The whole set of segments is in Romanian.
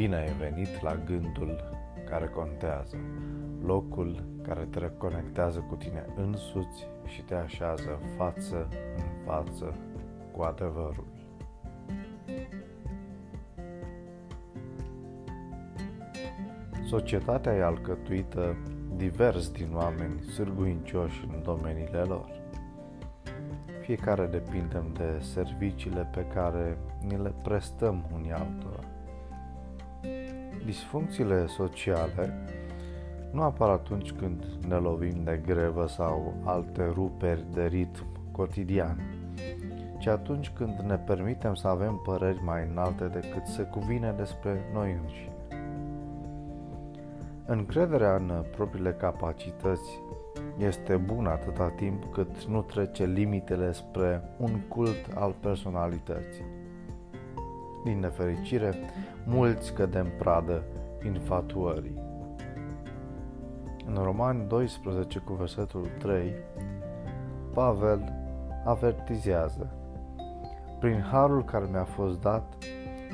Bine ai venit la gândul care contează, locul care te reconectează cu tine însuți și te așează față în față cu adevărul. Societatea e alcătuită divers din oameni sârguincioși în domeniile lor. Fiecare depindem de serviciile pe care ni le prestăm unii altora. Disfuncțiile sociale nu apar atunci când ne lovim de grevă sau alte ruperi de ritm cotidian, ci atunci când ne permitem să avem păreri mai înalte decât se cuvine despre noi înșine. Încrederea în propriile capacități este bună atâta timp cât nu trece limitele spre un cult al personalității. Din nefericire, mulți cădem pradă infatuării. În Romani 12 cu versetul 3, Pavel avertizează Prin harul care mi-a fost dat,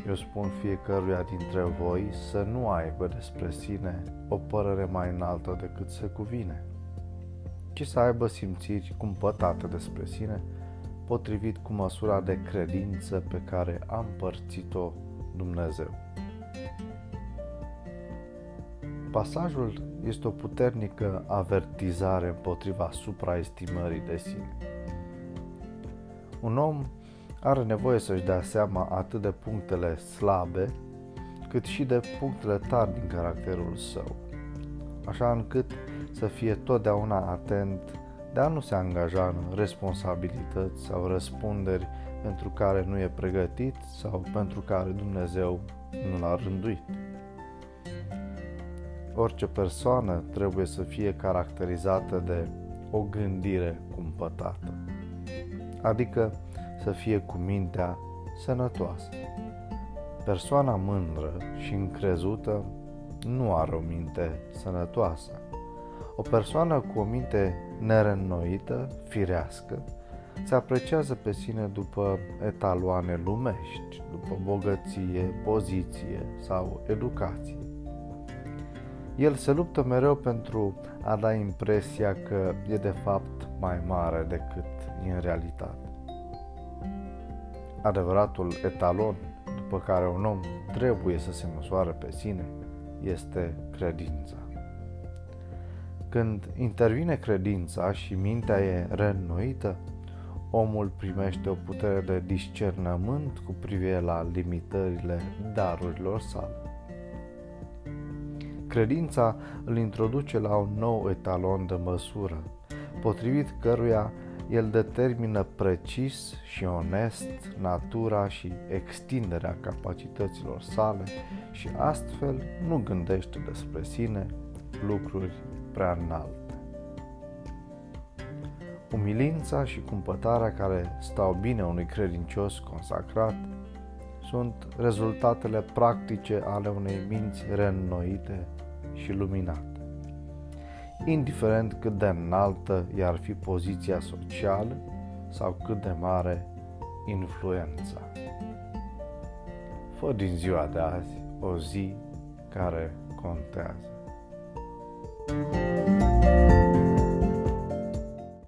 eu spun fiecăruia dintre voi să nu aibă despre sine o părere mai înaltă decât se cuvine, ci să aibă simțiri cumpătate despre sine, potrivit cu măsura de credință pe care a împărțit-o Dumnezeu. Pasajul este o puternică avertizare împotriva supraestimării de sine. Un om are nevoie să-și dea seama atât de punctele slabe, cât și de punctele tari din caracterul său, așa încât să fie totdeauna atent de a nu se angaja în responsabilități sau răspunderi pentru care nu e pregătit sau pentru care Dumnezeu nu l-a rânduit. Orice persoană trebuie să fie caracterizată de o gândire cumpătată, adică să fie cu mintea sănătoasă. Persoana mândră și încrezută nu are o minte sănătoasă. O persoană cu o minte nereînnoită, firească, se apreciază pe sine după etaloane lumești, după bogăție, poziție sau educație. El se luptă mereu pentru a da impresia că e de fapt mai mare decât e în realitate adevăratul etalon după care un om trebuie să se măsoare pe sine este credința. Când intervine credința și mintea e reînnoită, omul primește o putere de discernământ cu privire la limitările darurilor sale. Credința îl introduce la un nou etalon de măsură, potrivit căruia el determină precis și onest natura și extinderea capacităților sale și astfel nu gândește despre sine lucruri prea înalte. Umilința și cumpătarea care stau bine unui credincios consacrat sunt rezultatele practice ale unei minți reînnoite și luminate indiferent cât de înaltă i-ar fi poziția socială sau cât de mare influența. Fă din ziua de azi o zi care contează. Música